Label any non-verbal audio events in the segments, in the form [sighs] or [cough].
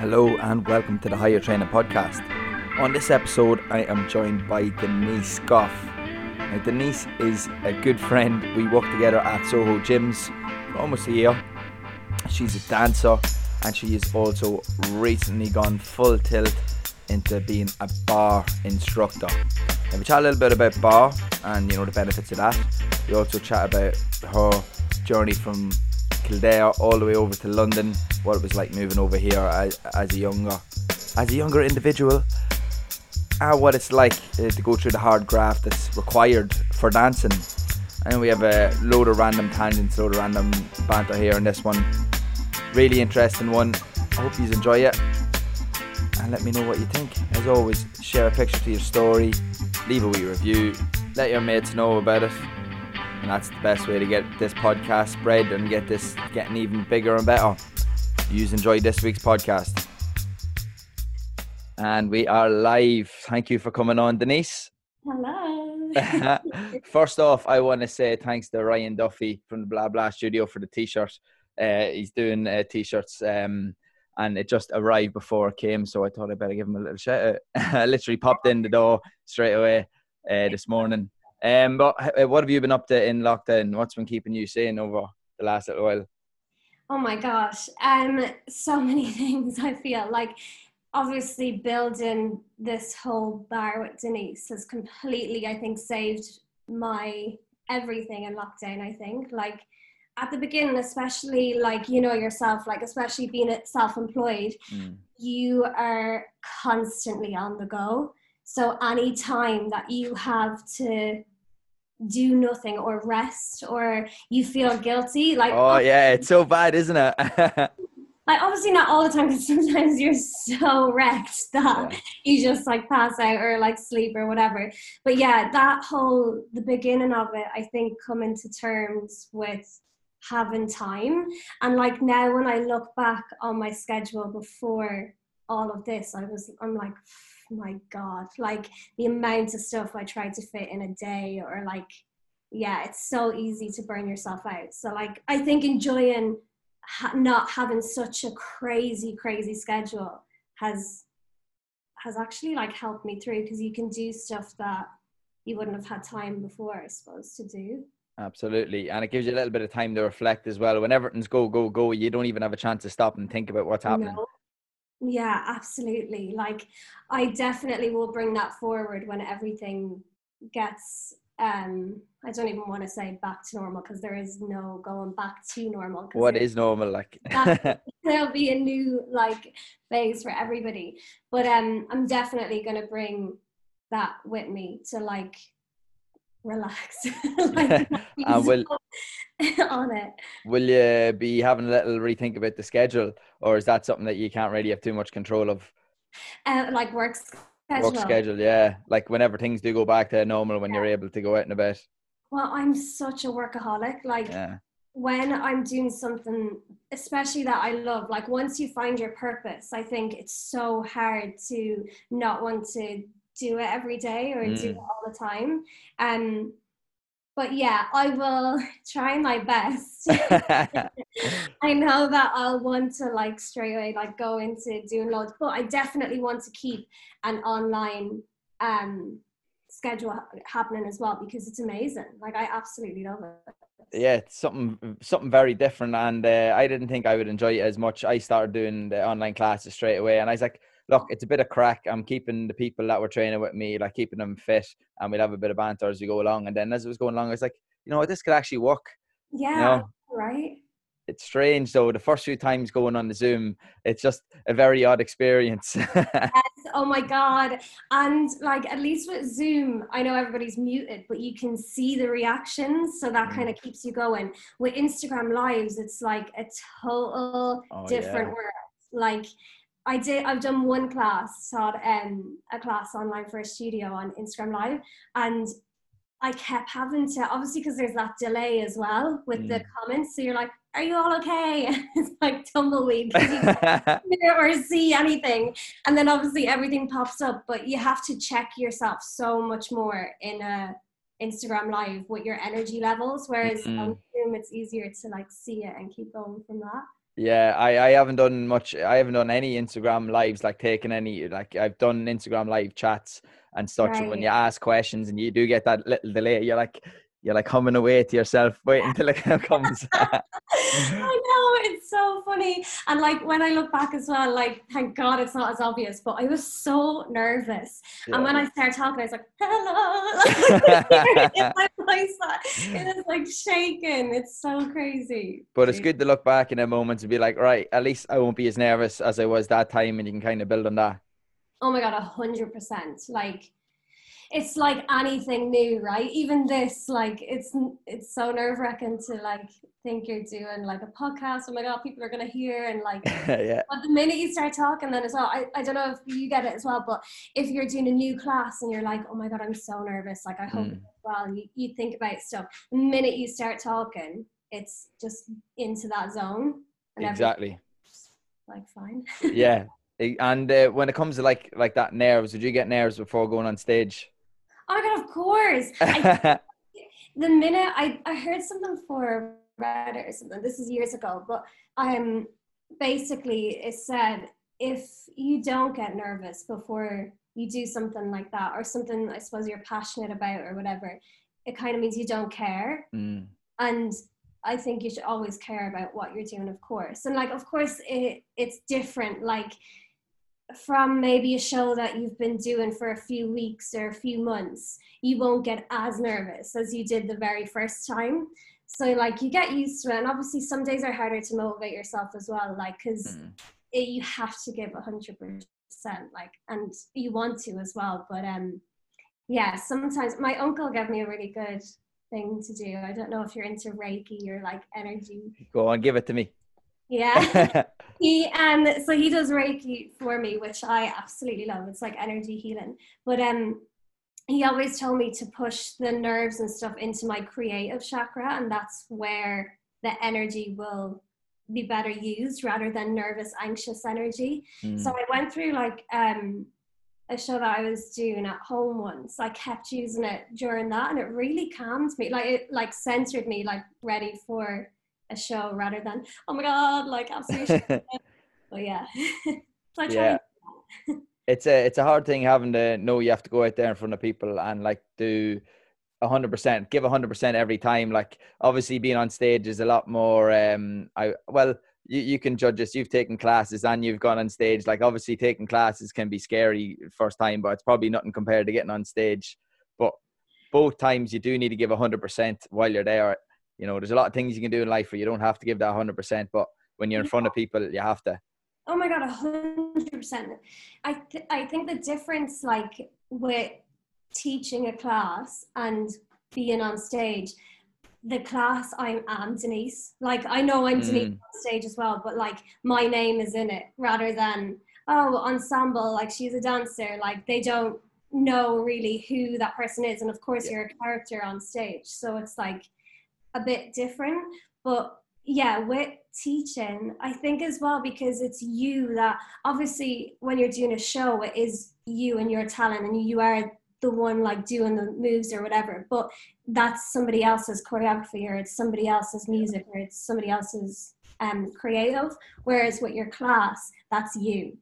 Hello and welcome to the Higher Training Podcast. On this episode, I am joined by Denise Goff. Now, Denise is a good friend. We work together at Soho Gyms for almost a year. She's a dancer and she has also recently gone full tilt into being a barre instructor. Now, we chat a little bit about barre and you know the benefits of that. We also chat about her journey from Kildare all the way over to London, what it was like moving over here as, as a younger as a younger individual, and what it's like to go through the hard graft that's required for dancing. And we have a load of random tangents, load of random banter here in this one. Really interesting one. I hope you enjoy it. And let me know what you think. As always, share a picture to your story, leave a wee review, let your mates know about it and that's the best way to get this podcast spread and get this getting even bigger and better. You enjoyed this week's podcast. And we are live. Thank you for coming on, Denise. Hello. [laughs] [laughs] First off, I want to say thanks to Ryan Duffy from the Blah Blah Studio for the t-shirt. Uh, he's doing uh, t-shirts um, and it just arrived before it came, so I thought I'd better give him a little shout out. [laughs] I literally popped in the door straight away uh, this morning um, but uh, what have you been up to in lockdown? What's been keeping you sane over the last little while? Oh my gosh, um, so [laughs] many things. I feel like obviously building this whole barre with Denise has completely, I think, saved my everything in lockdown. I think like at the beginning, especially like you know yourself, like especially being self-employed, mm. you are constantly on the go. So any time that you have to do nothing or rest or you feel guilty like oh, oh yeah it's so bad isn't it? [laughs] Like obviously not all the time because sometimes you're so wrecked [laughs] that yeah. you just like pass out or like sleep or whatever. But yeah that whole the beginning of it i think coming to terms with having time. And like now when i look back on my schedule before all of this i was i'm like my god like the amount of stuff i tried to fit in a day or like yeah it's so easy to burn yourself out. So like i think enjoying ha- not having such a crazy crazy schedule has has actually like helped me through because you can do stuff that you wouldn't have had time before i suppose to do. Absolutely and it gives you a little bit of time to reflect as well. When everything's go go go you don't even have a chance to stop and think about what's happening. No yeah, absolutely. Like I definitely will bring that forward when everything gets um I don't even want to say back to normal because there is no going back to normal. What is normal like? [laughs] [laughs] there'll be a new like phase for everybody. But um I'm definitely gonna bring that with me to like relax [laughs] like, and will, on it. Will you be having a little rethink about the schedule, or is that something that you can't really have too much control of? Uh, like work schedule. Work schedule, yeah. Like whenever things do go back to normal, when yeah. you're able to go out and about. Well, I'm such a workaholic. Like yeah. when I'm doing something, especially that I love, like once you find your purpose, I think it's so hard to not want to do it every day or mm. do it all the time. Um, but yeah, I will [laughs] try my best. [laughs] [laughs] I know that I'll want to like straight away like go into doing loads, but I definitely want to keep an online um schedule happening as well because it's amazing. Like I absolutely love it. Yeah, it's something something very different, and uh, I didn't think I would enjoy it as much. I started doing the online classes straight away, and I was like, look, it's a bit of crack. I'm keeping the people that were training with me, like keeping them fit, and we'll have a bit of banter as we go along. And then as it was going along, I was like, you know what, this could actually work. Yeah, you know? right. It's strange though. The first few times going on the Zoom, it's just a very odd experience. [laughs] yes. Oh my god! And like at least with Zoom, I know everybody's muted, but you can see the reactions, so that mm. kind of keeps you going. With Instagram Lives, it's like a total oh, different yeah. world. Like I did. I've done one class, taught um, a class online for a studio on Instagram Live, and I kept having to obviously because there's that delay as well with mm. the comments. So you're like, "Are you all okay?" [laughs] it's like tumbleweed [laughs] or see anything, and then obviously everything pops up. But you have to check yourself so much more in a Instagram Live with your energy levels, whereas mm. on Zoom it's easier to like see it and keep going from that. Yeah, I, I haven't done much. I haven't done any Instagram lives, like taking any, like I've done Instagram live chats and such. And when you ask questions and you do get that little delay, you're like, you're like humming away to yourself, waiting till it comes. [laughs] I know it's so funny, and like when I look back as well, like thank God it's not as obvious, but I was so nervous, yeah. and when I started talking, I was like, "Hello," [laughs] [laughs] my voice, it was like shaking. It's so crazy. But it's good to look back in a moment to be like, right, at least I won't be as nervous as I was that time, and you can kind of build on that. Oh my god, a hundred percent, like it's like anything new, right? Even this, like it's it's so nerve wracking to like think you're doing like a podcast. Oh my god, people are gonna hear and like. [laughs] yeah. But the minute you start talking, then as well, I, I don't know if you get it as well, but if you're doing a new class and you're like, oh my god, I'm so nervous. Like I hope mm. well, you, you think about stuff. The minute you start talking, it's just into that zone. exactly. Like fine. yeah. [laughs] And uh, when it comes to like like that nerves, would you get nerves before going on stage? Oh my god, of course. [laughs] I, the minute I, I heard something for Reddit or something, this is years ago, but um, basically it said if you don't get nervous before you do something like that or something I suppose you're passionate about or whatever, it kind of means you don't care. Mm. And I think you should always care about what you're doing, of course. And like, of course, it, it's different. Like, from maybe a show that you've been doing for a few weeks or a few months, you won't get as nervous as you did the very first time. So like you get used to it, and obviously some days are harder to motivate yourself as well, like because mm. you have to give a hundred percent, like, and you want to as well. But um, yeah, sometimes my uncle gave me a really good thing to do. I don't know if you're into Reiki or like energy. Go on, give it to me. Yeah. [laughs] [laughs] he um so he does Reiki for me, which I absolutely love. It's like energy healing. But um he always told me to push the nerves and stuff into my creative chakra and that's where the energy will be better used rather than nervous anxious energy mm. so i went through like um a show that i was doing at home once i kept using it during that and it really calmed me like it like centered me like ready for a show rather than oh my god like absolutely [laughs] but yeah. [laughs] So yeah. [laughs] it's a it's a hard thing having to know you have to go out there in front of people and like do a hundred percent give a hundred percent every time. Like obviously being on stage is a lot more um i well you, you can judge us. You've taken classes and you've gone on stage. Like obviously taking classes can be scary first time but it's probably nothing compared to getting on stage. But both times you do need to give a hundred percent while you're there you know, there's a lot of things you can do in life where you don't have to give that 100%, but when you're in front of people, you have to. Oh my God, 100%. I, th- I think the difference, like, with teaching a class and being on stage, the class I am Denise. Like, I know I'm Denise mm. on stage as well, but like, my name is in it rather than, oh, ensemble, like, she's a dancer. Like, they don't know really who that person is. And of course, yeah. you're a character on stage. So it's like, a bit different. But yeah, with teaching, I think as well because it's you that obviously when you're doing a show, it is you and your talent, and you are the one like doing the moves or whatever. But that's somebody else's choreography, or it's somebody else's music, or it's somebody else's um, creative. Whereas with your class, that's you.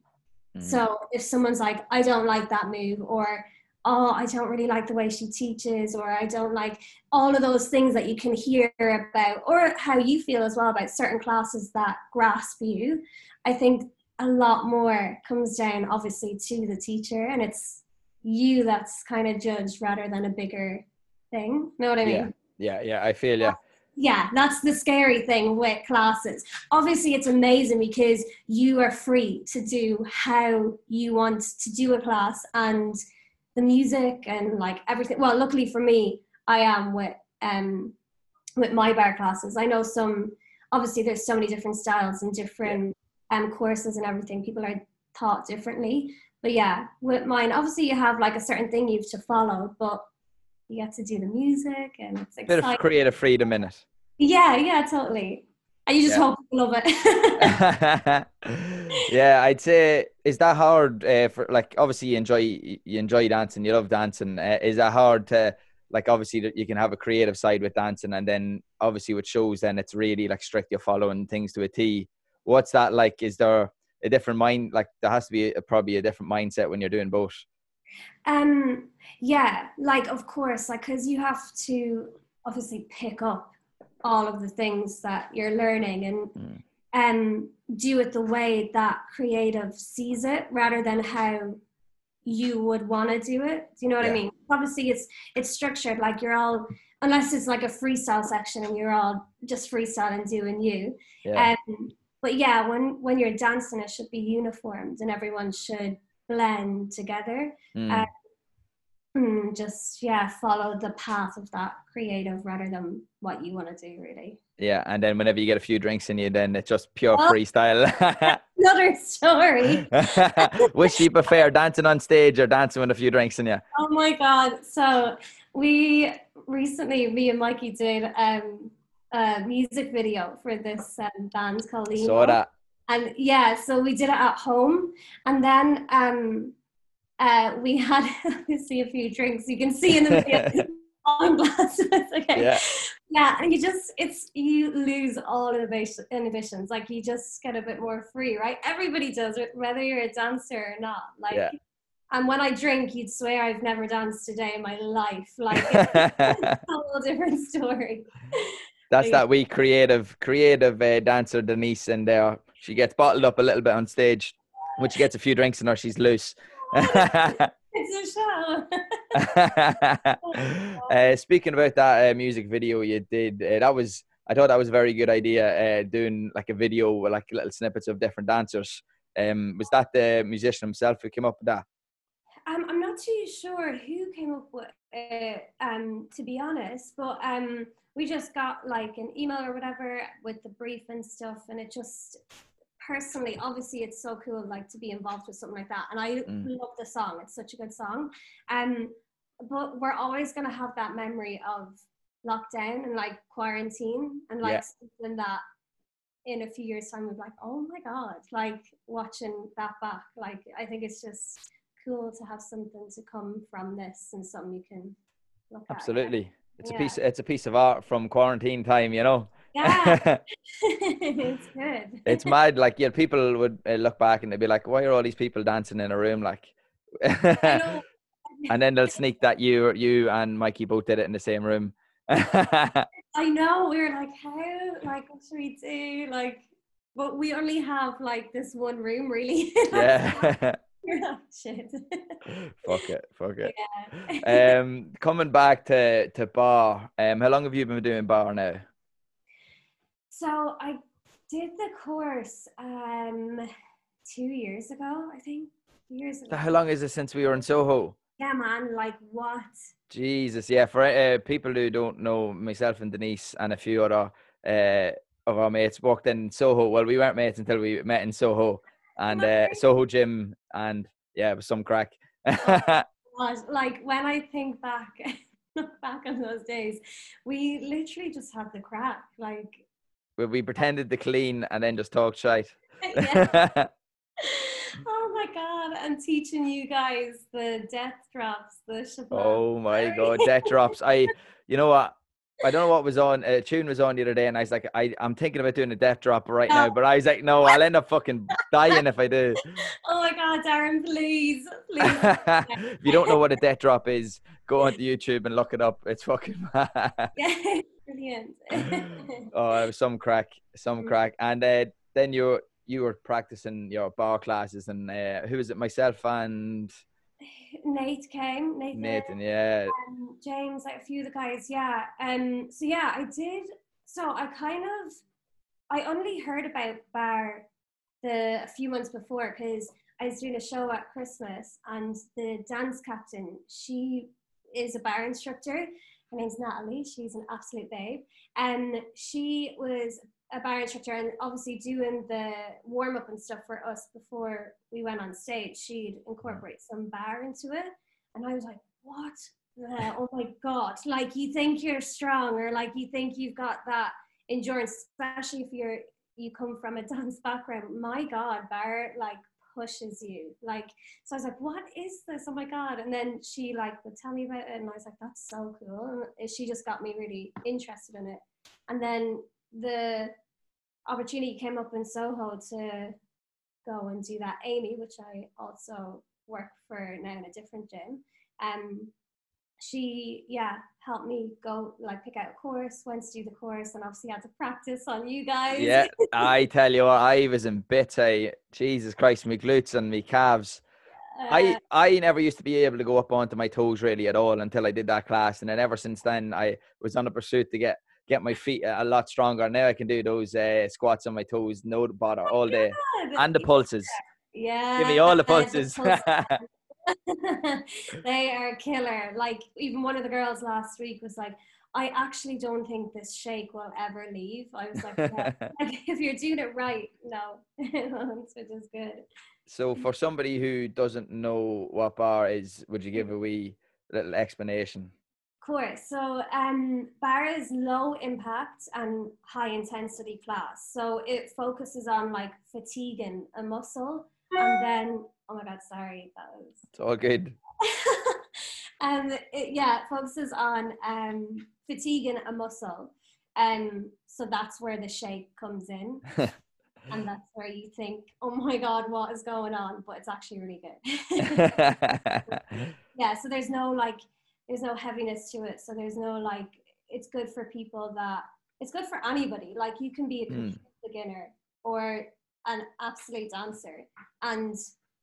Mm. So if someone's like, I don't like that move, or oh, I don't really like the way she teaches, or I don't like all of those things that you can hear about, or how you feel as well about certain classes that grasp you. I think a lot more comes down, obviously, to the teacher, and it's you that's kind of judged rather than a bigger thing. Know what I mean? Yeah, yeah, yeah I feel yeah. Yeah, that's the scary thing with classes. Obviously, it's amazing because you are free to do how you want to do a class and the music and like everything. Well, luckily for me, I am with um with my barre classes. I know some obviously there's so many different styles and different um courses and everything. People are taught differently. But yeah, with mine, obviously you have like a certain thing you have to follow, but you get to do the music and it's exciting. Bit of creative freedom in it. Yeah, yeah, totally. And you just yeah. hope people love it. [laughs] yeah, I'd say is that hard uh, for like obviously you enjoy you enjoy dancing, you love dancing. Uh, is that hard to like obviously you can have a creative side with dancing, and then obviously with shows, then it's really like strict. You're following things to a T. what's that like? Is there a different mind? Like there has to be a, probably a different mindset when you're doing both. Um, yeah, like of course, like because you have to obviously pick up all of the things that you're learning and mm. um do it the way that creative sees it rather than how you would want to do it. Do you know what yeah. I mean? Obviously, it's it's structured like you're all unless it's like a freestyle section and you're all just freestyle freestyling doing you. Yeah. Um, but yeah, when when you're dancing, it should be uniformed and everyone should blend together. Mm. Um, just yeah, follow the path of that creative rather than what you want to do, really. Yeah, and then whenever you get a few drinks in you, then it's just pure well, freestyle. [laughs] [laughs] another story. [laughs] Which you prefer, dancing on stage or dancing with a few drinks in you? Oh my god! So we recently, me and Mikey did um, a music video for this um, band called Limo. Saw that. And yeah, so we did it at home, and then um, uh, we had [laughs] obviously a few drinks. You can see in the video. [laughs] glasses. [laughs] okay. Yeah. Yeah, and you just it's you lose all inhibition, inhibitions. Like you just get a bit more free, right? Everybody does, it, whether you're a dancer or not. Like, yeah. and when I drink, you'd swear I've never danced a day in my life. Like, it's a whole different story. That's that wee creative, creative uh, dancer Denise, and uh, she gets bottled up a little bit on stage. When she gets a few drinks in her, she's loose. [laughs] it's a show. [laughs] uh, speaking about that uh, music video you did, uh, that was I thought that was a very good idea. Uh, doing like a video with like little snippets of different dancers. Um, was that the musician himself who came up with that? Um, I'm not too sure who came up with it, um, to be honest, but um, we just got like an email or whatever with the brief and stuff, and it just personally, obviously, it's so cool like to be involved with something like that. And I mm. love the song; it's such a good song. Um, but we're always gonna have that memory of lockdown and like quarantine and like yeah. something that in a few years time we're like oh my god like watching that back like i think it's just cool to have something to come from this and something you can look absolutely at, it's yeah. a piece it's a piece of art from quarantine time you know yeah, [laughs] it's good. It's mad. Like, yeah, people would uh, look back and they'd be like, "Why are all these people dancing in a room?" Like, [laughs] and then they'll sneak that you, you and Mikey both did it in the same room. [laughs] I know. We were like, "How? Like, what should we do?" Like, but we only have like this one room, really. yeah. shit. fuck it, fuck it. Yeah. um, coming back to to barre. Um, how long have you been doing barre now? So I did the course um two years ago, I think. Years ago. How long is it since we were in Soho? Yeah, man. Like what? Jesus, yeah. For uh, people who don't know, myself and Denise and a few other uh, of our mates worked in Soho. Well, we weren't mates until we met in Soho and uh, Soho Gym, and yeah, it was some crack. oh, [laughs] like when I think back, [laughs] back on those days, we literally just had the crack. Like where we pretended to clean and then just talked shite. [laughs] [laughs] oh my god! And teaching you guys the death drops, the Oh my god, death drops! I, you know what? I don't know what was on. A tune was on the other day, and I was like, I, I'm thinking about doing a death drop right now, oh. but I was like, no, I'll end up fucking dying if I do. [laughs] Oh my god, Darren, please, please. if you don't know what a death drop is, go onto YouTube and look it up. It's fucking mad. Yeah. Brilliant. [laughs] oh, it was some crack, some mm. crack. And uh, then you you were practicing your barre classes, and uh, who was it? Myself and [sighs] Nate came. Nathan, Nathan yeah. James, like a few of the guys, yeah. Um. So yeah, I did. So I kind of, I only heard about barre the a few months before because I was doing a show at Christmas, and the dance captain, she is a barre instructor her name's Natalie. She's an absolute babe. And she was a barre instructor and obviously doing the warm up and stuff for us before we went on stage. She'd incorporate some barre into it. And I was like, what? Oh my God. Like you think you're strong or like you think you've got that endurance, especially if you're you come from a [laughs] dance background. My God, barre like pushes you. Like, so I was like, what is this? Oh my God. And then she like would tell me about it. And I was like, that's so cool. And she just got me really interested in it. And then the opportunity came up in Soho to go and do that Amy, which I also work for now in a different gym. Um, she yeah helped me go like pick out a course when to do the course and obviously had to practice on you guys yeah [laughs] i tell you what i was in bits eh? jesus christ my glutes and my calves uh, I, I never used to be able to go up onto my toes really at all until I did that class, and then ever since then I was on a pursuit to get get my feet a lot stronger. Now I can do those uh, squats on my toes, no bother, all day, [laughs] and the pulses. Yeah, give me all the pulses. The [laughs] [laughs] they are killer. Like even one of the girls last week was like, I actually don't think this shake will ever leave. I was like, yeah. [laughs] like if you're doing it right, no, [laughs] which is good. So for somebody who doesn't know what barre is, would you give a wee little explanation? Of course. So um, barre is low impact and high intensity class. So it focuses on like fatiguing a muscle and [laughs] then oh my god, sorry, that was. It's all good. [laughs] um, it, yeah, it focuses on um, fatiguing a muscle, um, so that's where the shake comes in. [laughs] and that's where you think, oh my god, what is going on? But it's actually really good. yeah, so there's no like, there's no heaviness to it. So there's no like, it's good for people that it's good for anybody. Like you can be a mm. beginner or an absolute dancer, and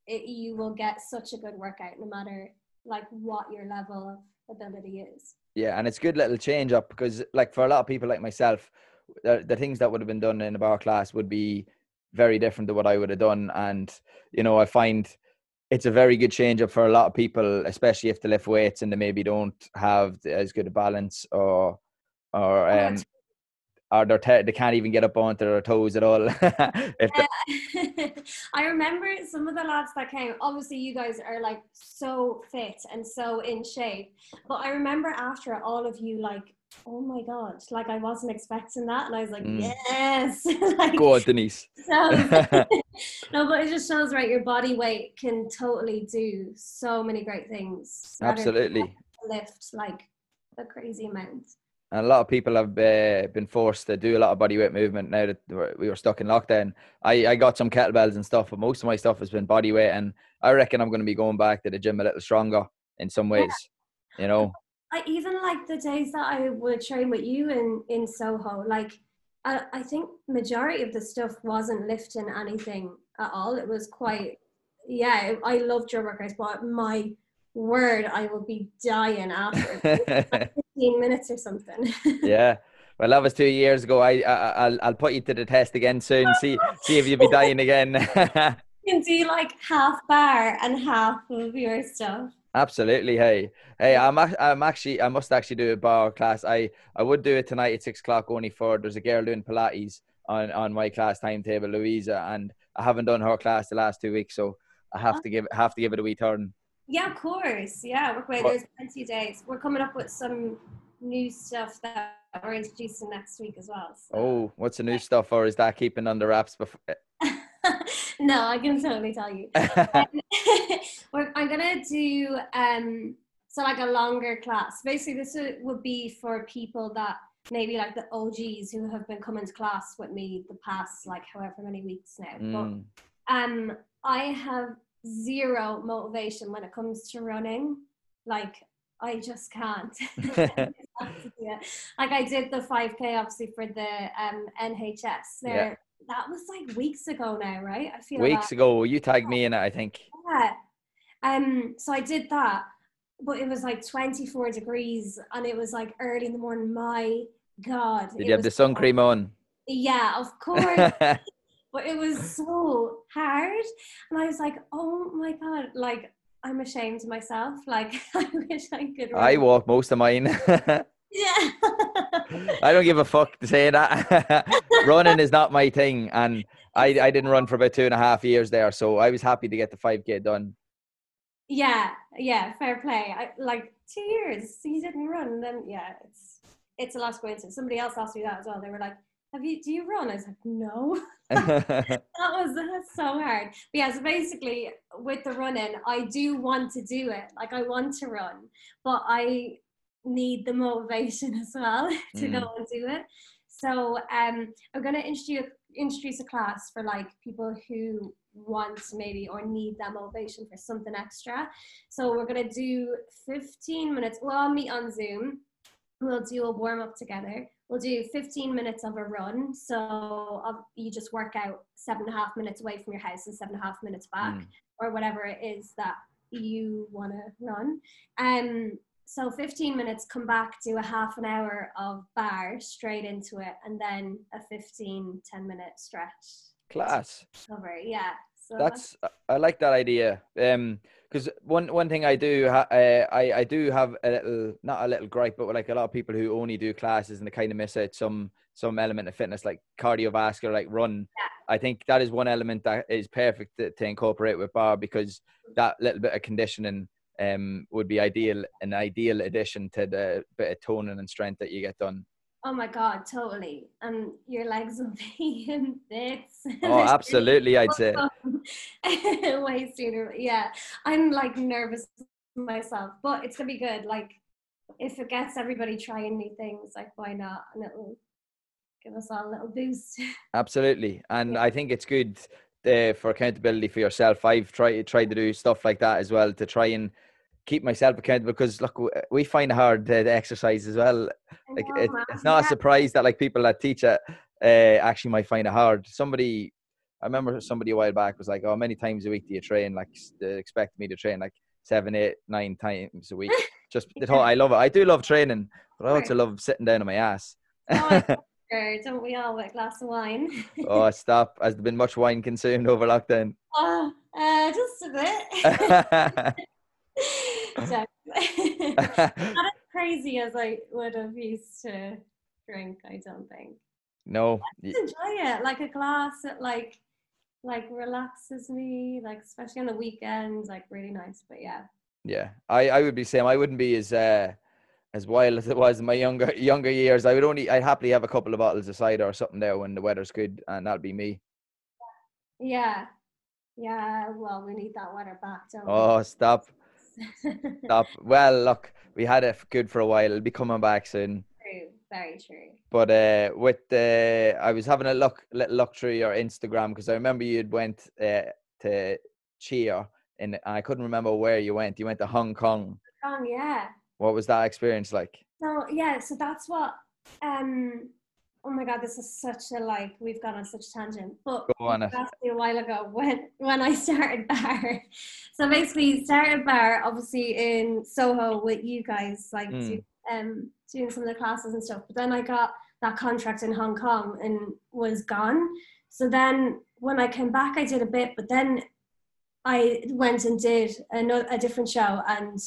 it, you will get such a good workout no matter like what your level of ability is. Yeah, and it's good little change up because like for a lot of people like myself, the, the things that would have been done in a barre class would be very different to what I would have done. And, you know, I find it's a very good change up for a lot of people, especially if they lift weights and they maybe don't have as good a balance or or oh, um, or they're te- they can't even get up onto their toes at all. [laughs] [laughs] I remember some of the lads that came. Obviously, you guys are like so fit and so in shape, but I remember after all of you like. Oh my god! Like I wasn't expecting that, and I was like, mm. "Yes!" [laughs] like, Go on, Denise. no, but it just shows, right? Your body weight can totally do so many great things. Absolutely. Lift like a crazy amount and a lot of people have uh, been forced to do a lot of bodyweight movement now that we were stuck in lockdown. I, I got some kettlebells and stuff, but most of my stuff has been bodyweight, and I reckon I'm going to be going back to the gym a little stronger in some ways. Yeah. You know, I even like the days that I would train with you in in Soho. Like, I, I think majority of the stuff wasn't lifting anything at all. It was quite, yeah. I loved your workouts, but my word, I will be dying after [laughs] 15 minutes or something. [laughs] yeah. Well, that was two years ago. I, I will I'll put you to the test again soon. See see if you'll be dying again. [laughs] you can do like half barre and half of your stuff. Absolutely. Hey, hey, I'm I'm actually I must actually do a barre class. I I would do it tonight at six o'clock only for there's a girl doing Pilates on on my class timetable, Louisa, and I haven't done her class the last two weeks, so I have to give have to give it a wee turn. Yeah, of course. Yeah, we're great. There's plenty of days. We're coming up with some new stuff that we're introducing next week as well. So. Oh, what's the new stuff, or is that keeping under wraps? Before? [laughs] no, I can totally tell you. [laughs] I'm gonna do um, so like a longer class. Basically, this would be for people that maybe like the OGs who have been coming to class with me the past like however many weeks now. Mm. But um, I have zero motivation when it comes to running. Like I just can't. [laughs] [laughs] like I did the 5k obviously for the um, NHS. There, yeah. that was like weeks ago now, right? I feel weeks ago. You tagged me in it, I think. Yeah. Um. So I did that, but it was like 24 degrees, and it was like early in the morning. My God. Did you have the sun cream on? Yeah, of [laughs] course but it was so hard and i was like oh my god like i'm ashamed of myself like [laughs] i wish i could run. i walk most of mine. Yeah. [laughs] I don't give a fuck to say that. [laughs] Running is not my thing and I, I didn't run for about two and a half years there so i was happy to get the 5k done. Yeah yeah fair play. I, like two years you didn't run then yeah it's it's a last of coincidence. Somebody else asked me that as well. They were like have you do you run? I was like, no. [laughs] [laughs] that was that's so hard. But yeah, so basically with the running, I do want to do it. Like I want to run, but I need the motivation [laughs] as well to mm. go and do it. So um, I'm going to introduce introduce a class for like people who want maybe or need that motivation for something extra. So we're gonna do 15 minutes. We'll all meet on Zoom. We'll do a warm up together. We'll do 15 minutes of a run. So you just work out seven and a half minutes away from your house and seven and a half minutes back, mm. or whatever it is that you want to run. Um, so 15 minutes, come back, do a half an hour of barre straight into it, and then a 15, 10 minute stretch. Class. Cover, yeah. So that's I like that idea. Um, because one one thing I do ha- uh, I I do have a little not a little gripe, but like a lot of people who only do classes and they kind of miss out some some element of fitness like cardiovascular, like run. Yeah. I think that is one element that is perfect to, to incorporate with barre because that little bit of conditioning um would be ideal an ideal addition to the bit of toning and strength that you get done. Oh my god, totally. And your legs will [laughs] be in bits. Oh, absolutely, I'd say. [laughs] Way sooner. Yeah. I'm like nervous myself, but it's gonna be good. Like if it gets everybody trying new things, like why not? And it'll give us all a little boost. [laughs] Absolutely. And yeah. I think it's good uh, for accountability for yourself. I've tried tried to do stuff like that as well to try and keep myself accountable because look we find it hard to, exercise as well. Like it, it's not a surprise that like people that teach it uh, actually might find it hard. Somebody i remember somebody a while back was like oh many times a week do you train? Like expect me to train like seven eight nine times a week. [laughs] Just the i love it. I do love training but i also love sitting down on my ass. Oh, [laughs] don't we all with a glass of wine? [laughs] Oh stop. Has there been much wine consumed over lockdown? Oh uh, just a bit [laughs] [laughs] [laughs] Not as crazy as I would have used to drink, I don't think. No. I enjoy it. Like a glass it like like relaxes me, like especially on the weekends, like really nice. But yeah. Yeah. I, I would be same. I wouldn't be as uh as wild as it was in my younger younger years. I would only I'd happily have a couple of bottles of cider or something there when the weather's good and that'd be me. Yeah. Yeah, well we need that weather back, don't oh, we? stop. [laughs] Stop. Well, look, we had it good for a while. It'll be coming back soon. True. Very true. But uh, with the, I was having a look, little look through your Instagram because I remember you'd went uh, to Chia, and I couldn't remember where you went. You went to Hong Kong. Hong Kong, yeah. What was that experience like? So yeah, so that's what um oh my god, this is such a like we've gone on such a tangent. But Go on a while ago when when I [laughs] started barre. So basically started barre obviously in Soho with you guys, like mm. do, um doing some of the classes and stuff. But then I got that contract in Hong Kong and was gone. So then when I came back I did a bit, but then I went and did another, a different show and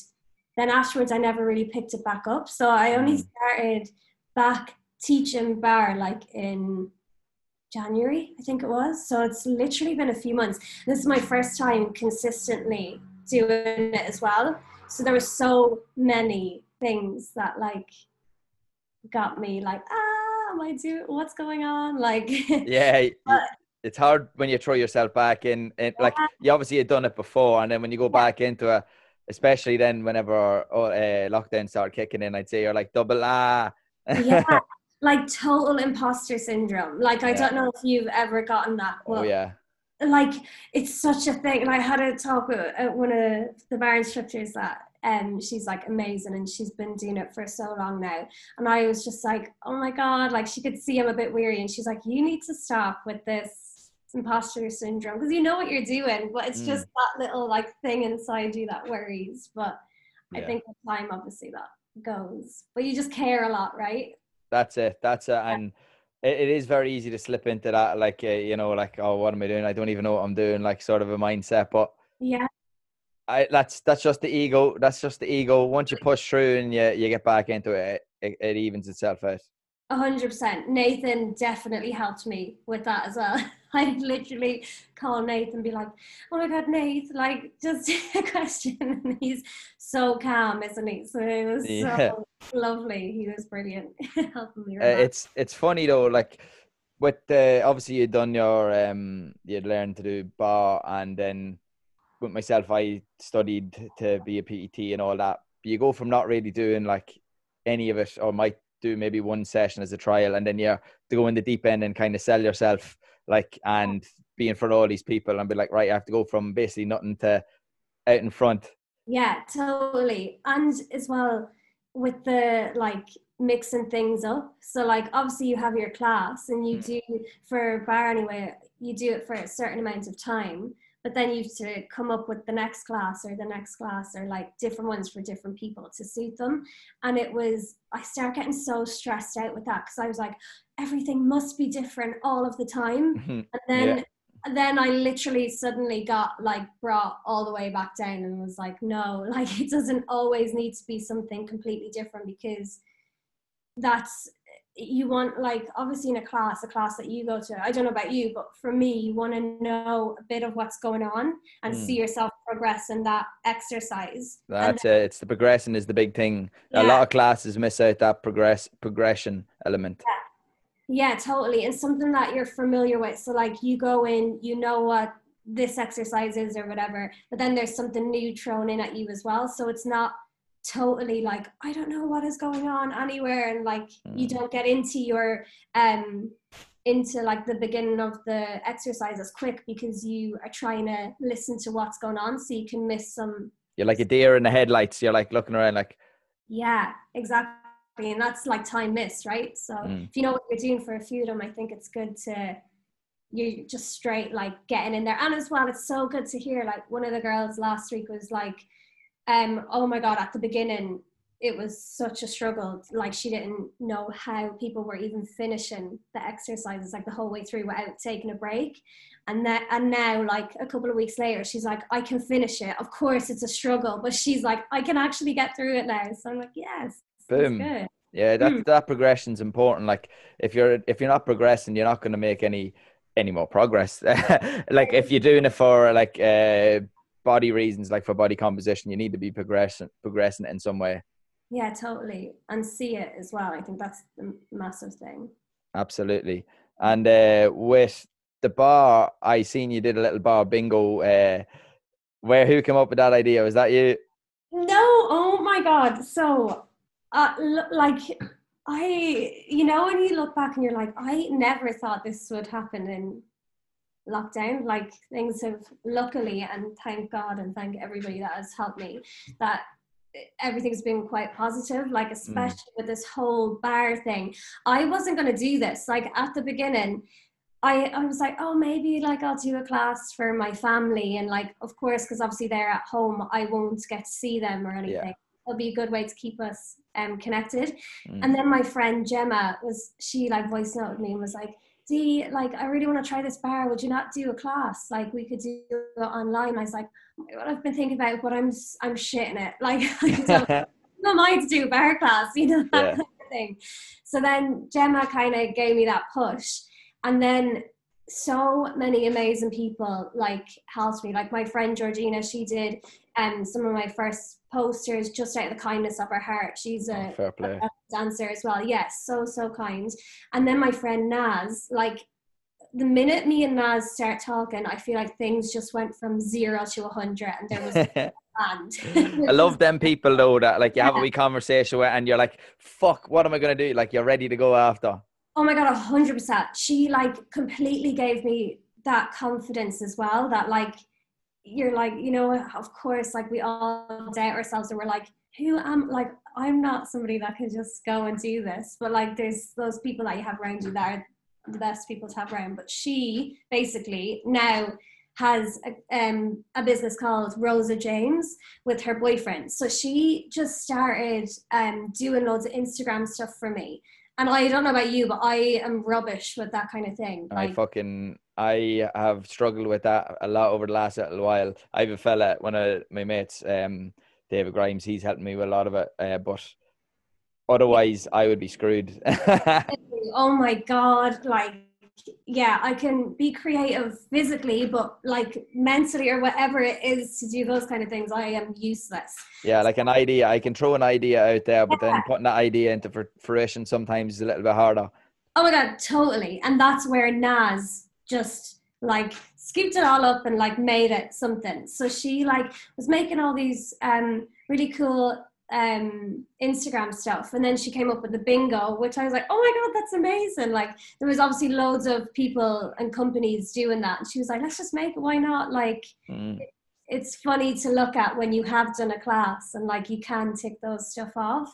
then afterwards I never really picked it back up. So I only mm. started back teaching barre like in January, I think it was. So it's literally been a few months. This is my first time consistently doing it as well. So there were so many things that like got me like, ah, am I doing what's going on? Like [laughs] Yeah. but, it's hard when you throw yourself back in and yeah. like you obviously had done it before and then when you go back into it especially then whenever oh, uh, lockdown started kicking in i'd say you're like double ah yeah [laughs] like total imposter syndrome. Like I yeah. don't know if you've ever gotten that. oh yeah. Like it's such a thing. And I had a talk with uh, one of the barre instructors that um she's like amazing and she's been doing it for so long now. And I was just like, oh my god, like she could see I'm a bit weary and she's like, you need to stop with this imposter syndrome because you know what you're doing, but it's mm. just that little like thing inside you that worries. But yeah. I think with time obviously that goes. But you just care a lot, right? That's it. That's it. And it, it is very easy to slip into that, like, uh, you know, like, oh, what am I doing? I don't even know what I'm doing, like, sort of a mindset. But yeah. I, that's that's just the ego. That's just the ego. Once you push through and you, you get back into it, it, it evens itself out. A hundred percent. Nathan definitely helped me with that as well. [laughs] [laughs] I literally call Nate and be like, "Oh my God, Nate! Like, just [laughs] a question." And he's so calm, isn't he? So it was yeah. so lovely. He was brilliant [laughs] helping me. Uh, it's it's funny though, like with the obviously you'd done your um you'd learned to do barre and then with myself I studied to be a PET and all that. But you go from not really doing like any of it or might do maybe one session as a trial and then you're to go in the deep end and kind of sell yourself like and be in front of all these people and be like, right, I have to go from basically nothing to out in front. Yeah, totally. And as well with the like mixing things up. So like obviously you have your class and you mm. do for barre anyway, you do it for a certain amount of time but then you have to come up with the next class or the next class or like different ones for different people to suit them and it was i started getting so stressed out with that because i was like everything must be different all of the time mm-hmm. and then yeah. And then I literally suddenly got like brought all the way back down and was like, no, [laughs] like it doesn't always need to be something completely different because that's you want like obviously in a class a class that you go to i don't know about you but for me you want to know a bit of what's going on and mm. see yourself progress in that exercise that's then, it it's the progression is the big thing yeah. a lot of classes miss out that progress progression element yeah. Yeah totally and something that you're familiar with so like you go in you know what this exercise is or whatever but then there's something new thrown in at you as well so it's not totally like i don't know what is going on anywhere and like mm. you don't get into your um into like the beginning of the exercise as quick because you are trying to listen to what's going on so you can miss some you're like a deer in the headlights you're like looking around like yeah exactly and that's like time missed right? So mm. if you know what you're doing for a few of them i think it's good to you're just straight like getting in there. And as well it's so good to hear like one of the girls last week was like um oh my god at the beginning it was such a struggle. Like she didn't know how people were even finishing the exercises like the whole way through without taking a break. And that and now like a couple of weeks later she's like i can finish it. Of course it's a struggle. But she's like i can actually get through it now. So i'm like yes boom yeah that mm. that progression's important like if you're if you're not progressing you're not going to make any any more progress [laughs] like if you're doing it for like uh body reasons, like for body composition, you need to be progressing progressing in some way. Yeah, totally, and see it as well. I think that's the massive thing. Absolutely, and uh, with the barre, I seen you did a little barre bingo. Uh, where who came up with that idea? Was that you? No, oh my god! So, uh, like. I, you know, when you look back and you're like, I never thought this would happen in lockdown like things have luckily and thank god and thank everybody that has helped me that everything's been quite positive like mm. especially mm. with this whole barre thing i wasn't going to do this like at the beginning I, I was like, oh, maybe like I'll do a class for my family. And like, of course, because obviously they're at home, I won't get to see them or anything. Yeah. It'll be a good way to keep us um, connected. Mm. And then my friend Gemma was, she like voice noted me and was like, Dee, like, I really want to try this barre. Would you not do a class? Like, we could do it online. I was like, what I've been thinking about, but I'm I'm shitting it. [laughs] Like, I don't mind [laughs] to do a barre class, you know, that yeah. kind of thing. So then Gemma kind of gave me that push. And then so many amazing people like helped me. Like my friend Georgina, she did um some of my first posters just out of the kindness of her heart. She's oh, a, oh, a dancer as well. Yes, so so kind. And then my friend Naz, like the minute me and Naz start talking, I feel like things just went from zero to a hundred, and there was. [laughs] I love them people though that like you have a wee conversation with and you're like, fuck, what am I gonna do? Like you're ready to go after. Oh my god, a hundred percent. She like completely gave me that confidence as well. That like you're like, you know, of course, like we all doubt ourselves and we're like, who am like I'm not somebody that can just go and do this. But like there's those people that you have around you that are the best people to have around. But she basically now has a, um, a business called Rosa James with her boyfriend. So she just started um, doing loads of Instagram stuff for me. And I don't know about you, but I am rubbish with that kind of thing. I fucking I have struggled with that a lot over the last little while. I have a fella, one of my mates, um, David Grimes. He's helped me with a lot of it, uh, but otherwise, I would be screwed. [laughs] oh my god! Like, yeah, I can be creative physically, but like mentally or whatever it is to do those kind of things, I am useless. Yeah, like an idea, I can throw an idea out there, but yeah. then putting that idea into fruition sometimes is a little bit harder. Oh my god, totally, and that's where Naz just like scooped it all up and like made it something. So she like was making all these um, really cool um instagram stuff. And then she came up with the bingo which i was like oh my god that's amazing. Like there was obviously loads of people and companies doing that. And she was like let's just make it why not? Like Mm. it's funny to look at when you have done a class and like you can tick those stuff off.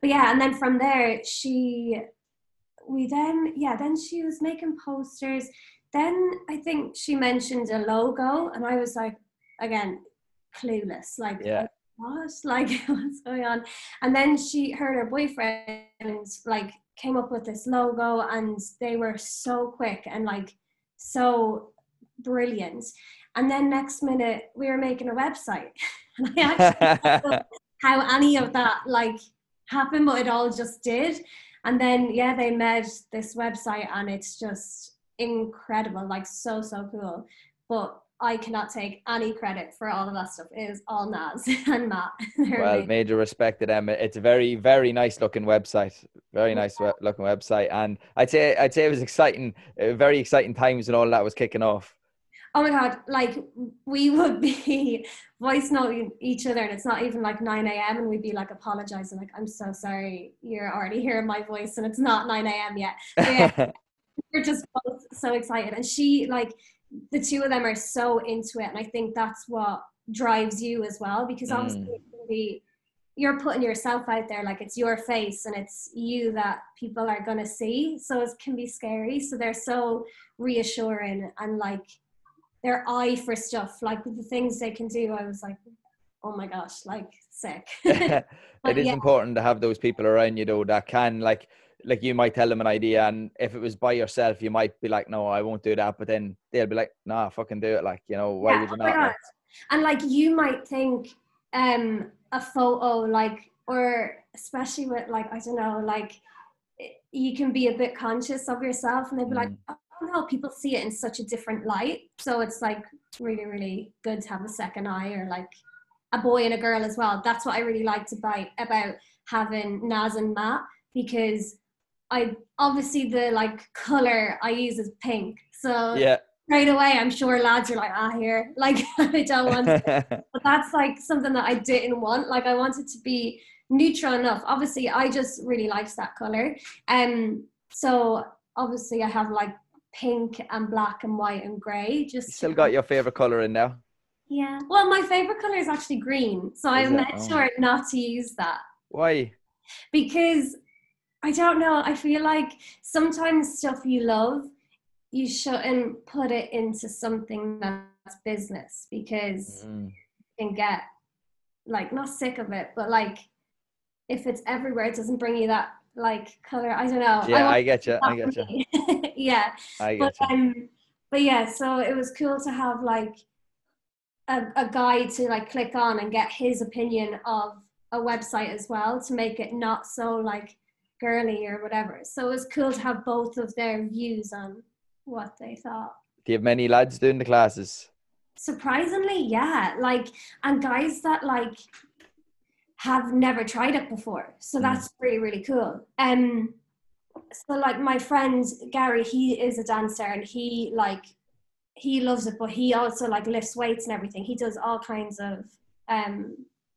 But yeah and then from there she we then yeah then she was making posters then i think she mentioned a logo and i was like again clueless like Yeah. Oh what [laughs] like what's going on? And then she her and her boyfriend like came up with this logo and they were so quick and like so brilliant. And then next minute we were making a website. [laughs] And i actually [laughs] don't know how any of that like happened but it all just did. And then yeah they made this website and it's just incredible like so so cool but I cannot take any credit for all of that stuff. It is all Naz [laughs] and Matt. [laughs] Well, amazing. major respect to them. It's a very, very nice looking website. Very nice we- looking website, and I'd say I'd say it was exciting, uh, very exciting times when all that was kicking off. oh my god, like we would be [laughs] voice noting each other, and it's not even like 9 a.m. and we'd be like apologizing, like I'm so sorry, you're already hearing my voice, and it's not 9 a.m. yet. We're just both so excited, and she like the two of them are so into it, and I think that's what drives you as well, because obviously Mm. it can be you're putting yourself out there like it's your face and it's you that people are going to see. So it can be scary. So they're so reassuring and like their eye for stuff. Like the things they can do i was like oh my gosh like sick. [laughs] [laughs] It is yeah. important to have those people around you though that can like like you might tell them an idea and if it was by yourself you might be like no i won't do that but then they'll be like nah fucking do it like you know why Yeah, would you oh not like, and like you might think um a photo like or especially with like i don't know like you can be a bit conscious of yourself and they'd be like Mm. oh no people see it in such a different light. So it's like really really good to have a second eye or like a boy and a girl as well. That's what i really liked about about having naz and matt because i obviously the like color i use is pink so yeah straight away i'm sure lads are like ah here [laughs] like i don't want [laughs] but that's like something that I didn't want. Like I wanted to be neutral enough. Obviously, I just really liked that color. Um, so obviously I have like pink and black and white and grey. Just you still got your favorite color in now yeah. Well, my favorite color is actually green, so I Is it? made Oh. sure not to use that why because I don't know. I feel like sometimes stuff you love, you shouldn't put it into something that's business because Mm. can get like not sick of it, but like if it's everywhere, it doesn't bring you that like color. I don't know. yeah want i get you i get you yeah, i but get you um, but yeah. So it was cool to have like a, a guide to like click on and get his opinion of a website as well to make it not so like girly or whatever. So it was cool to have both of their views on what they thought. Do you have many lads doing the classes? Surprisingly yeah. Like and guys that like have never tried it before. So Mm. that's really really cool. Um so like my friend gary he is a dancer and he like he loves it but he also like lifts weights and everything. He does all kinds of um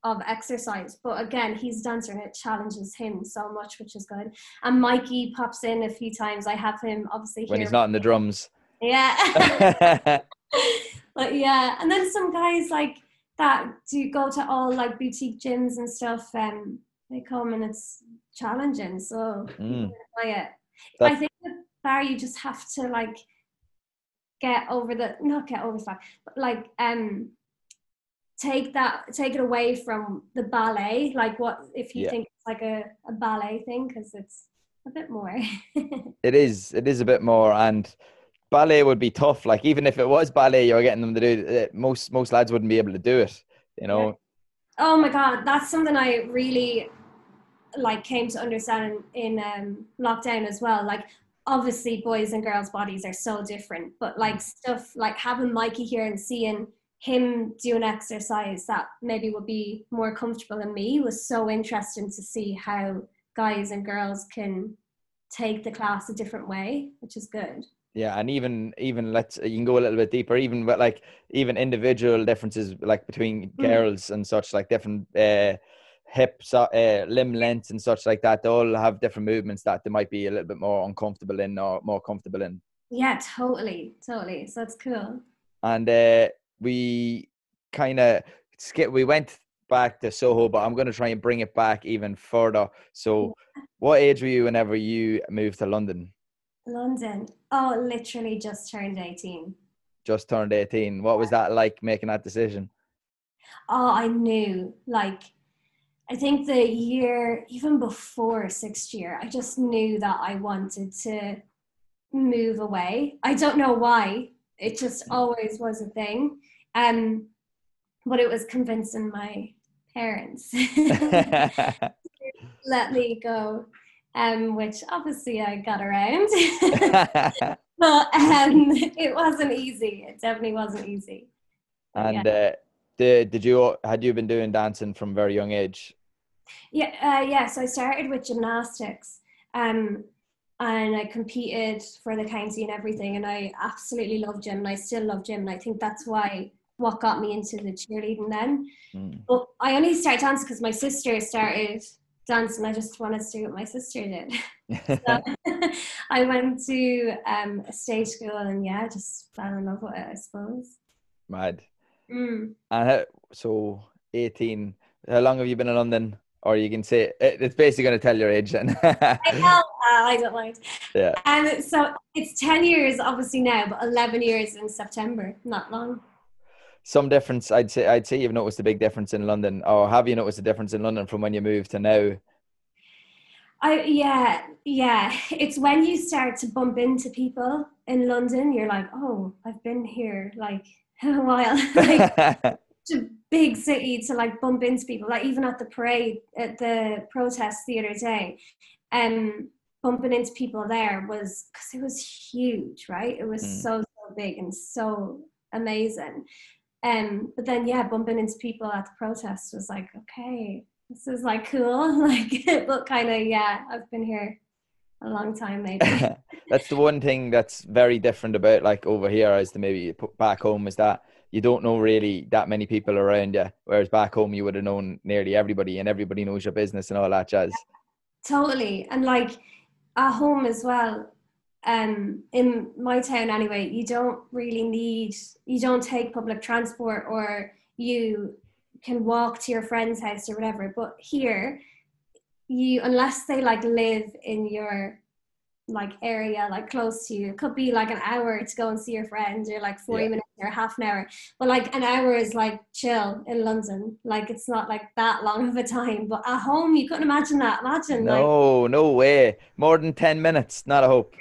of exercise. But again he's a dancer and it challenges him so much which is good. And mikey pops in a few times. I have him obviously when he's not in the drums. Yeah. [laughs] [laughs] But yeah and then some guys like that do go to all like boutique gyms and stuff and they come and it's challenging so Mm. it i think with barre you just have to like get over the not get over the fact but like um take that take it away from the ballet like what if you Yeah. think it's like a, a ballet thing because it's a bit more [laughs] it is it is a bit more and ballet would be tough like even if it was ballet you're getting them to do it most most lads wouldn't be able to do it you know Oh my god, that's something I really like came to understand in, in um, lockdown as well. Like obviously boys and girls bodies are so different, but like stuff like having Mikey here and seeing him do an exercise that maybe would be more comfortable in me was so interesting to see how guys and girls can take the class a different way, which is good. yeah and even even let's you can go a little bit deeper even but like even individual differences like between Mm. girls and such like different uh hips, uh, limb lengths, and such like that. They all have different movements that they might be a little bit more uncomfortable in or more comfortable in. Yeah, totally, totally. So that's cool. And uh, we kind of skip. We went back to Soho, but I'm going to try and bring it back even further. So, what age were you whenever you moved to London? London. Oh, literally just turned 18. Just turned 18. What was that like making that decision? Oh, I knew. Like, I think the year, even before sixth year, I just knew that I wanted to move away. I don't know why. It just always was a thing. Um, but it was convincing my parents [laughs] let me go um, which obviously I got around. [laughs] [laughs] but um, it wasn't easy. It definitely wasn't easy. And yeah. uh, did did you had you been doing dancing from very young age? Yeah, uh, yeah. So I started with gymnastics, um, and I competed for the county and everything. And I absolutely love gym, and I still love gym. And I think that's why what got me into the cheerleading then. Mm. But I only started dancing because my sister started dance and I just wanted to do what my sister did. so [laughs] [laughs] I went to um, a stage school and yeah, just fell in love with it, I suppose. Mad. Mm. And so 18, how long have you been in London? Or you can say it's basically going to tell your age then. I, [laughs] I don't mind. Yeah. And um, so it's 10 years obviously now, but 11 years in September, not long some difference. I'd say I'd say you've noticed a big difference in London, or have you noticed a difference in London from when you moved to now? I yeah yeah. It's when you start to bump into people in London, you're like, oh, I've been here like [laughs] a while. [laughs] like, [laughs] it's a big city to like bump into people. Like even at the parade, at the protest the other day, um, bumping into people there was because it was huge, right? It was mm. so so big and so amazing. Um, but then yeah, bumping into people at the protest was like, okay, this is like cool. [laughs] like, but kind of yeah, I've been here a long time maybe. [laughs] that's the one thing that's very different about like over here as to maybe back home is that you don't know really that many people around you. Whereas back home you would have known nearly everybody and everybody knows your business and all that jazz. Totally. And like at home as well, um, in my town anyway, you don't really need, you don't take public transport or you can walk to your friend's house or whatever. But here, you, unless they like live in your like area like close to you. It could be like an hour to go and see your friends or like 40 yeah. minutes or half an hour. But like an hour is like chill in london. Like it's not like that long of a time. But at home you couldn't imagine that. Imagine no like, no way. More than 10 minutes not a hope.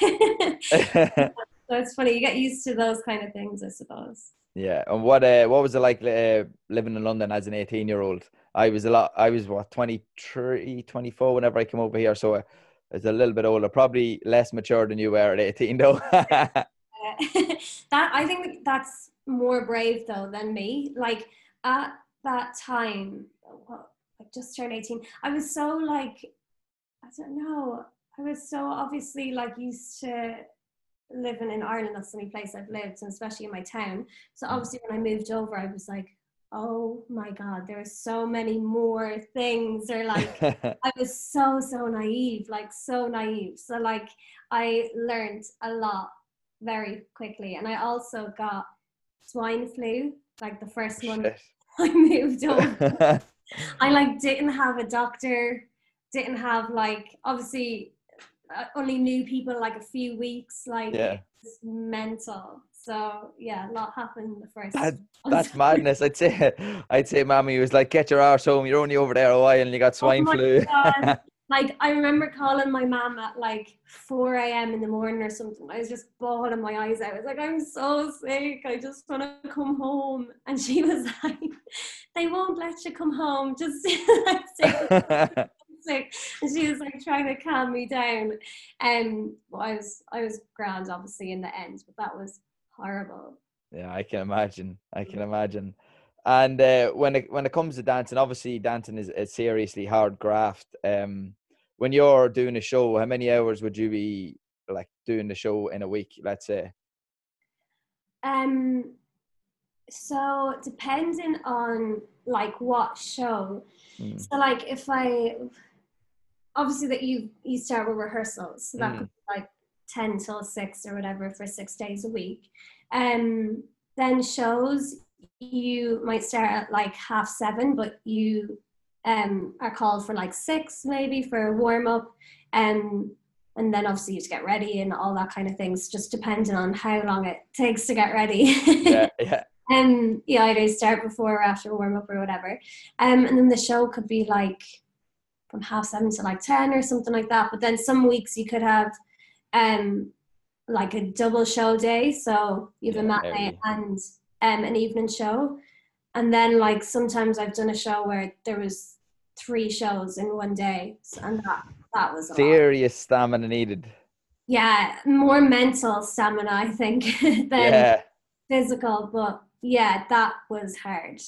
Yeah. [laughs] [laughs] so it's funny. You get used to those kind of things i suppose. Yeah. And what uh what was it like uh, living in london as an 18 year old i was a lot i was what 23 24 whenever i came over here. So uh, is a little bit older, probably less mature than you were at 18 though. [laughs] [laughs] that I think that's more brave though than me. Like at that time, well, like just turned 18, I was so like, I don't know, I was so obviously like used to living in Ireland. That's the only place I've lived, and especially in my town. So mm. obviously when I moved over, I was like, oh my god there are so many more things. Or like [laughs] i was so so naive like so naive. So like i learned a lot very quickly. And i also got swine flu like the first one [laughs] i moved over [laughs] i like didn't have a doctor didn't have like obviously uh, only knew people like a few weeks like yeah. mental so yeah, a lot happened in the first. That, [laughs] that's madness. I'd say, [laughs] I'd say, mommy was like, "Get your arse home. You're only over there a while, and you got oh swine oh flu." [laughs] like I remember calling my mom at like 4 a.m. in the morning or something. I was just bawling my eyes out. I was like, "I'm so sick. I just want to come home." And she was like, "They won't let you come home. Just like, sick. And she was like trying to calm me down. And um, well, I was I was grand obviously in the end, but that was horrible. Yeah, I can imagine. I can imagine. And uh, when it when it comes to dancing, obviously dancing is a seriously hard graft. Um, when you're doing a show, how many hours would you be like doing the show in a week? Let's say. Um, So depending on like what show. Mm. So like if I obviously that you you start with rehearsals, so that Mm. could be like ten till six or whatever for six days a week. Um then shows you might start at like half seven, but you um are called for like six maybe for a warm up. Um and then obviously you have to get ready and all that kind of things, just depending on how long it takes to get ready. [laughs] Yeah, yeah. um yeah either start before or after warm up or whatever um and then the show could be like from half seven to like 10 or something like that but then some weeks you could have um like a double show day so a Yeah, matinee and um an evening show and then like sometimes i've done a show where there was three shows in one day so, and that that was a lot. Serious stamina needed. yeah more mental stamina i think [laughs] than Yeah. physical, but yeah, that was hard.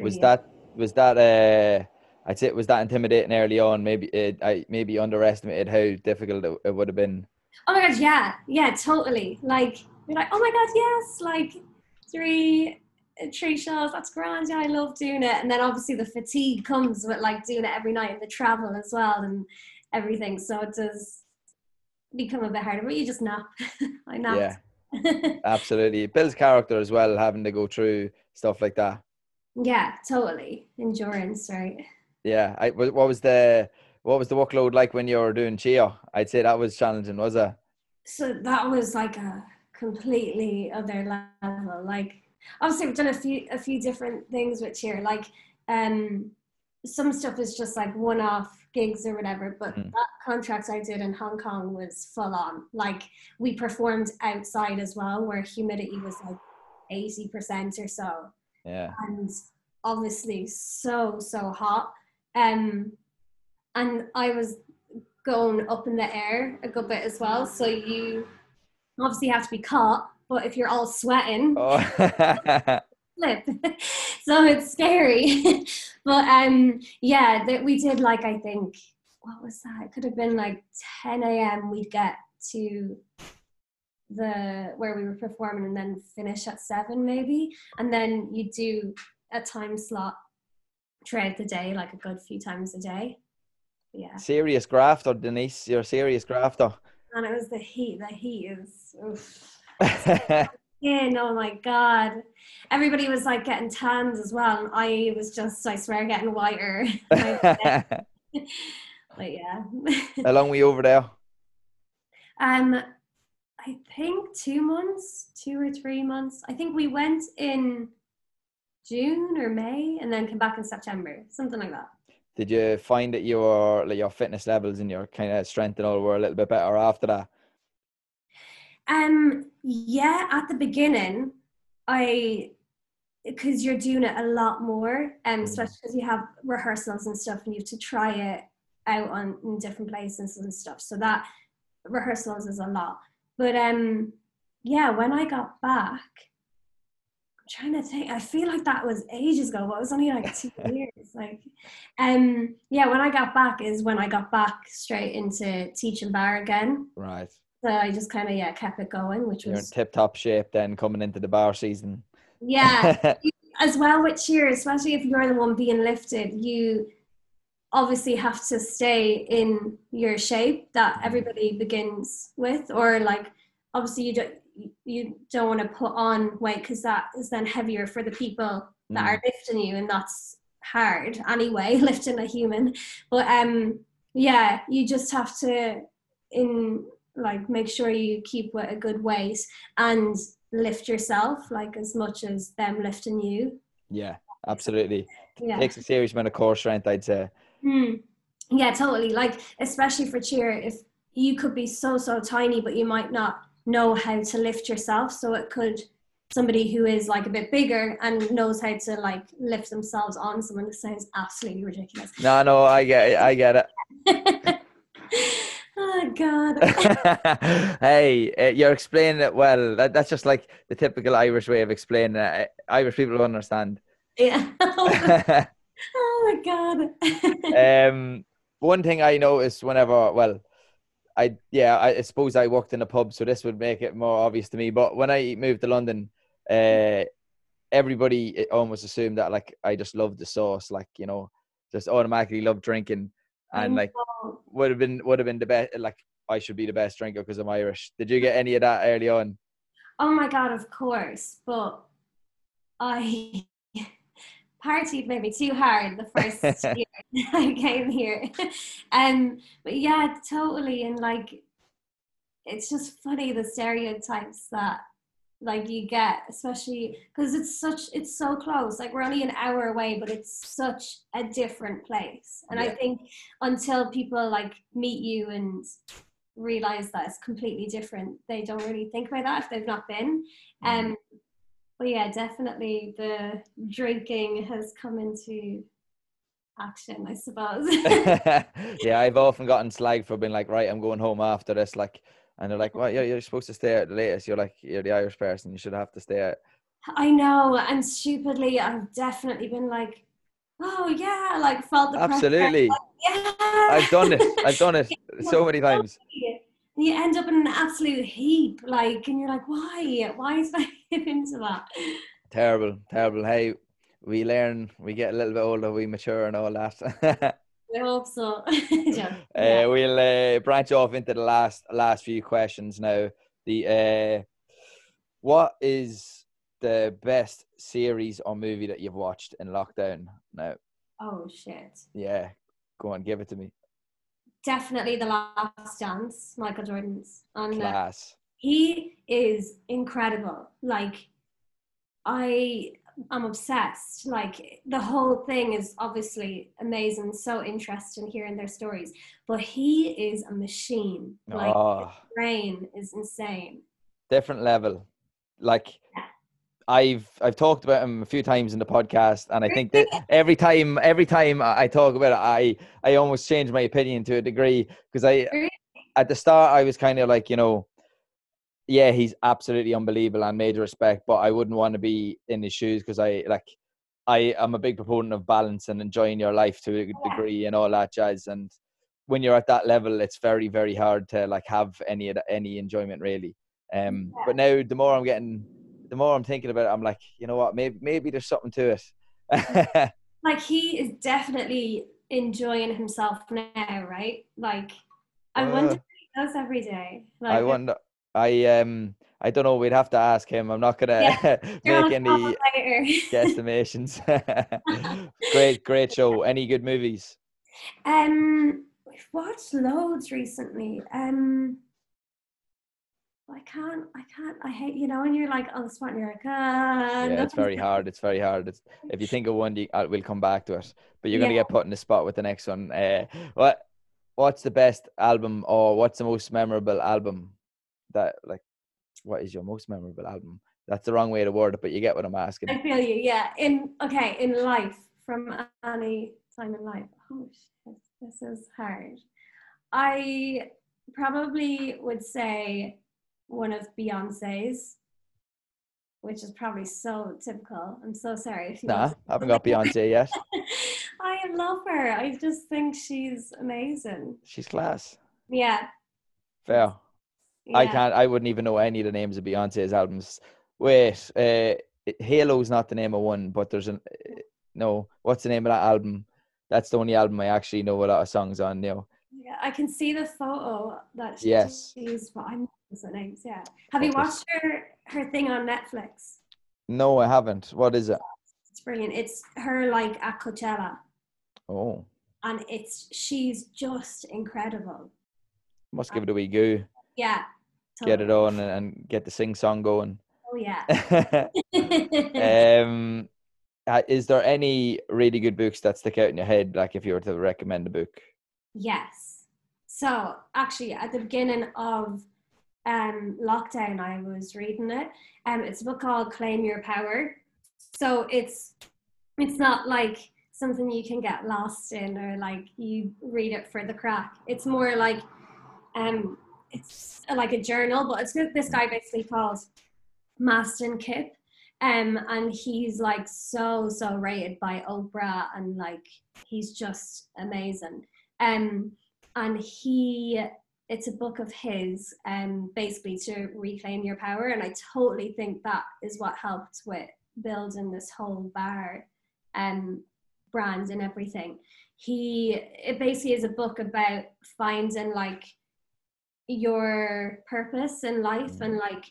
Was you. that was that uh I'd say was that intimidating early on? Maybe it, I maybe underestimated how difficult it, it would have been. Oh my god, yeah, yeah, totally. Like you're like, oh my god, yes, like three uh, three shows, that's grand. Yeah, I love doing it. And then obviously the fatigue comes with like doing it every night and the travel as well and everything. So it does become a bit harder, but you just nap. [laughs] I nap. Yeah, absolutely. It builds character as well, having to go through stuff like that. yeah, totally. Endurance, right? Yeah. I what was the what was the workload like when you were doing cheer? I'd say that was challenging, was it? so that was like a completely other level like obviously we've done a few a few different things with cheer like um some stuff is just like one-off gigs or whatever but Mm. that contract i did in hong kong was full on like we performed outside as well where humidity was like 80% or so Yeah. and obviously so so hot um and i was going up in the air a good bit as well. So you obviously have to be caught but if you're all sweating Oh. [laughs] flip. [laughs] So it's scary. [laughs] But um yeah that we did like i think what was that? It could have been like 10 a.m we'd get to the where we were performing and then finish at 7 maybe. And then you do a time slot throughout the day like a good few times a day yeah serious grafter, Denise. You're a serious grafter. and it was the heat the heat is oof. [laughs] Yeah, no, my God. Everybody was like getting tans as well. And I was just, I swear, getting whiter. [laughs] [laughs] but yeah. How long were you over there? um, I think two months, two or three months. I think we went in June or May and then came back in September, something like that. Did you find that your like your fitness levels and your kind of strength and all were a little bit better after that? Um, yeah, at the beginning, I because you're doing it a lot more, um, Mm. especially because you have rehearsals and stuff, and you have to try it out on in different places and stuff. So that rehearsals is a lot. But um, yeah, when I got back, trying to think. I feel like that was ages ago, but it was only like two [laughs] years. Like, um, yeah, when I got back is when I got back straight into teaching barre again. Right. So I just kind of yeah kept it going, which You're in was tip top shape then coming into the barre season. yeah. [laughs] As well with cheer, especially if you're the one being lifted, you obviously have to stay in your shape that everybody begins with, or like obviously you don't you don't want to put on weight because that is then heavier for the people that Mm. are lifting you, and that's hard anyway, [laughs] lifting a human. But um, yeah, you just have to in like make sure you keep with a good weight and lift yourself like as much as them lifting you. yeah, absolutely. Yeah. Takes a serious amount of core strength, I'd say. Hmm. Yeah, totally. Like especially for cheer, if you could be so so tiny, but you might not know how to lift yourself, so it could somebody who is like a bit bigger and knows how to like lift themselves on someone. This sounds absolutely ridiculous. No, no, I get it. I get it. [laughs] oh God. [laughs] hey, uh, you're explaining it well. That, that's just like the typical Irish way of explaining it. Uh, Irish people will understand. yeah. [laughs] oh my God. um, one thing I noticed whenever, well, I yeah, I, suppose I worked in a pub, so this would make it more obvious to me. But when I moved to London, uh, everybody almost assumed that like I just love the sauce, like you know, just automatically love drinking, and like would have been would have been the best. Like I should be the best drinker because I'm Irish. Did you get any of that early on? Oh my god, of course, but I partied maybe too hard the first [laughs] year [laughs] I came here. [laughs] Um, but yeah, totally, and like it's just funny the stereotypes that like you get especially because it's such it's so close like we're only an hour away but it's such a different place and yeah. i think until people like meet you and realize that it's completely different they don't really think about that if they've not been mm-hmm. um but yeah definitely the drinking has come into action i suppose [laughs] [laughs] yeah i've often gotten slagged for being like right i'm going home after this like and they're like, "Well, you're, you're supposed to stay at the latest. You're like, you're the Irish person. You should have to stay at." I know, and stupidly, I've definitely been like, "Oh yeah," like felt the absolutely. Like, [laughs] yeah. I've done it. I've done it so many times. You end up in an absolute heap, like, and you're like, "Why? Why is I [laughs] into that?" Terrible, terrible. Hey, we learn, we get a little bit older, we mature, and all that. [laughs] I hope so. [laughs] yeah. uh, we'll uh, branch off into the last last few questions now. The uh, what is the best series or movie that you've watched in lockdown now? Oh shit! Yeah, go on, give it to me. Definitely the Last Dance, Michael Jordan's. On uh, Class. he is incredible. Like, I I'm obsessed. Like the whole thing is obviously amazing, so interesting hearing their stories. But he is a machine. Like oh. his brain is insane. Different level. Like yeah. I've I've talked about him a few times in the podcast, and I think that [laughs] every time every time I talk about it, I I almost change my opinion to a degree because I at the start I was kind of like you know yeah, he's absolutely unbelievable and major respect, but I wouldn't want to be in his shoes because I like I am a big proponent of balance and enjoying your life to a degree and all that jazz. And when you're at that level, it's very, very hard to like have any any enjoyment really. Um, yeah. but now the more I'm getting, the more I'm thinking about it, I'm like, you know what, maybe maybe there's something to it. [laughs] like he is definitely enjoying himself now, right? Like I uh, wonder he does every day. Like, I wonder. I um I don't know. We'd have to ask him. I'm not gonna yeah. [laughs] [laughs] make any guesstimations. great, great show. Any good movies? Um, we've watched loads recently. Um, I can't. I can't. I hate you know. And you're like on the spot. And you're like, ah. Yeah, it's very hard. It's very hard. It's, if you think of one, you, uh, we'll come back to it. But you're gonna get put in the spot with the next one. Uh, what? What's the best album, or what's the most memorable album that like what is your most memorable album? That's the wrong way to word it, but you get what I'm asking. I feel you, yeah. In okay, in life from Annie Simon life. Oh shit, this is hard. I probably would say one of Beyonce's, which is probably so typical. I'm so sorry if you Nah, I haven't got Beyonce yet. [laughs] I love her. I just think she's amazing. She's class. Yeah. Fair. Yeah. I can't. I wouldn't even know any of the names of Beyonce's albums. Wait, uh, Halo's not the name of one, but there's an no. What's the name of that album? That's the only album I actually know a lot of songs on. You know. Yeah, I can see the photo that she yes. used, but I'm the names. Yeah. Have you watched her her thing on Netflix? No, I haven't. What is it? It's brilliant. It's her like at Coachella. Oh. And it's she's just incredible. Must give it a wee go. Yeah. Totally. Get it on and, get the sing song going. Oh yeah. [laughs] [laughs] um, is there any really good books that stick out in your head? Like if you were to recommend a book. Yes. So actually, at the beginning of um, lockdown, I was reading it. Um, it's a book called Claim Your Power. So it's it's not like something you can get lost in or like you read it for the crack. It's more like um it's like a journal, but it's this guy basically called Mastin Kipp. Um, and he's like so so rated by Oprah, and like he's just amazing. Um, and he, it's a book of his, um, basically to reclaim your power, and I totally think that is what helped with building this whole barre um, brand and everything, he it basically is a book about finding like your purpose in life and like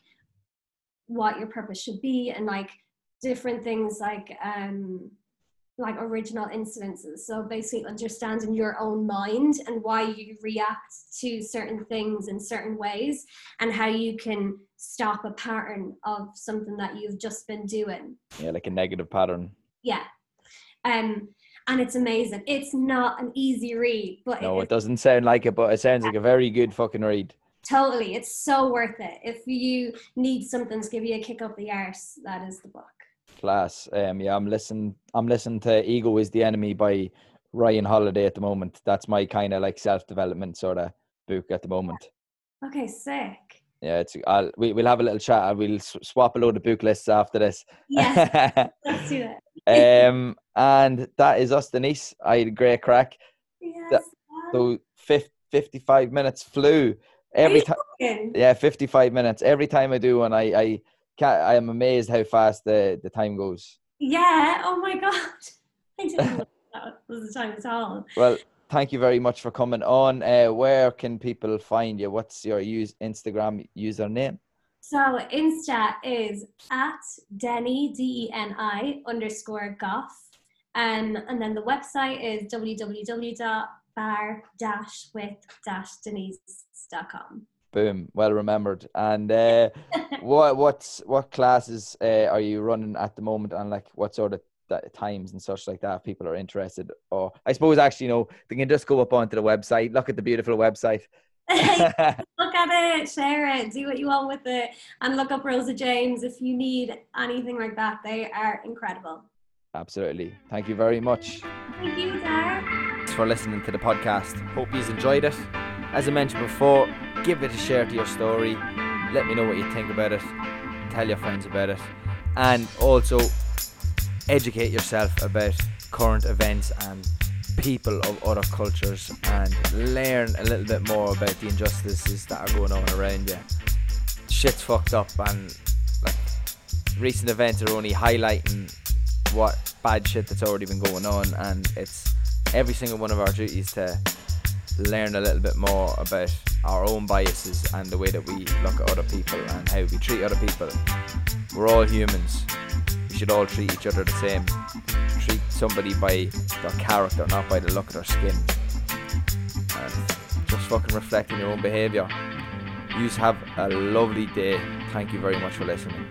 what your purpose should be and like different things like um like original incidences. So basically understanding your own mind and why you react to certain things in certain ways and how you can stop a pattern of something that you've just been doing. Yeah like a negative pattern. Yeah. Um and it's amazing. It's not an easy read but no it, it doesn't sound like it but it sounds like a very good fucking read. Totally. It's so worth it. If you need something to give you a kick up the arse that is the book class. Um, yeah, I'm listening. I'm listening to "Ego Is the Enemy" by Ryan Holiday at the moment. That's my kind of like self development sort of book at the moment. Okay, sick. Yeah, it's. I'll we, we'll have a little chat. We'll swap a load of book lists after this. Yes, [laughs] let's do it. um, and that is us, Denise. I had a great crack. Yes. So 55 minutes flew every time. Yeah, 55 minutes. Every time I do one, I, I I am amazed how fast the, the time goes. Yeah. Oh my god. [laughs] I didn't know that was the time at all. Well, thank you very much for coming on. Uh, where can people find you? What's your use Instagram username? So Insta is at Denny D E N I underscore Goff, um, and then the website is www.barre with denise.com. Boom, well remembered. And uh, [laughs] what what's what classes uh, are you running at the moment, and like what sort of times and such like that? People are interested, or I suppose actually, you know, they can just go up onto the website, look at the beautiful website. [laughs] [laughs] look at it, share it, do what you want with it, and look up Rosa James if you need anything like that. They are incredible. Absolutely. Thank you very much. Thank you, Dar. Thanks for listening to the podcast. Hope you've enjoyed it. As I mentioned before, give it a share to your story. Let me know what you think about it. Tell your friends about it. And also educate yourself about current events and people of other cultures and learn a little bit more about the injustices that are going on around you. Shit's fucked up and like recent events are only highlighting what bad shit that's already been going on and it's every single one of our duties to learn a little bit more about our own biases and the way that we look at other people and how we treat other people. We're all humans. We should all treat each other the same. Treat somebody by their character, not by the look of their skin. And just fucking reflect on your own behaviour. You have a lovely day. Thank you very much for listening.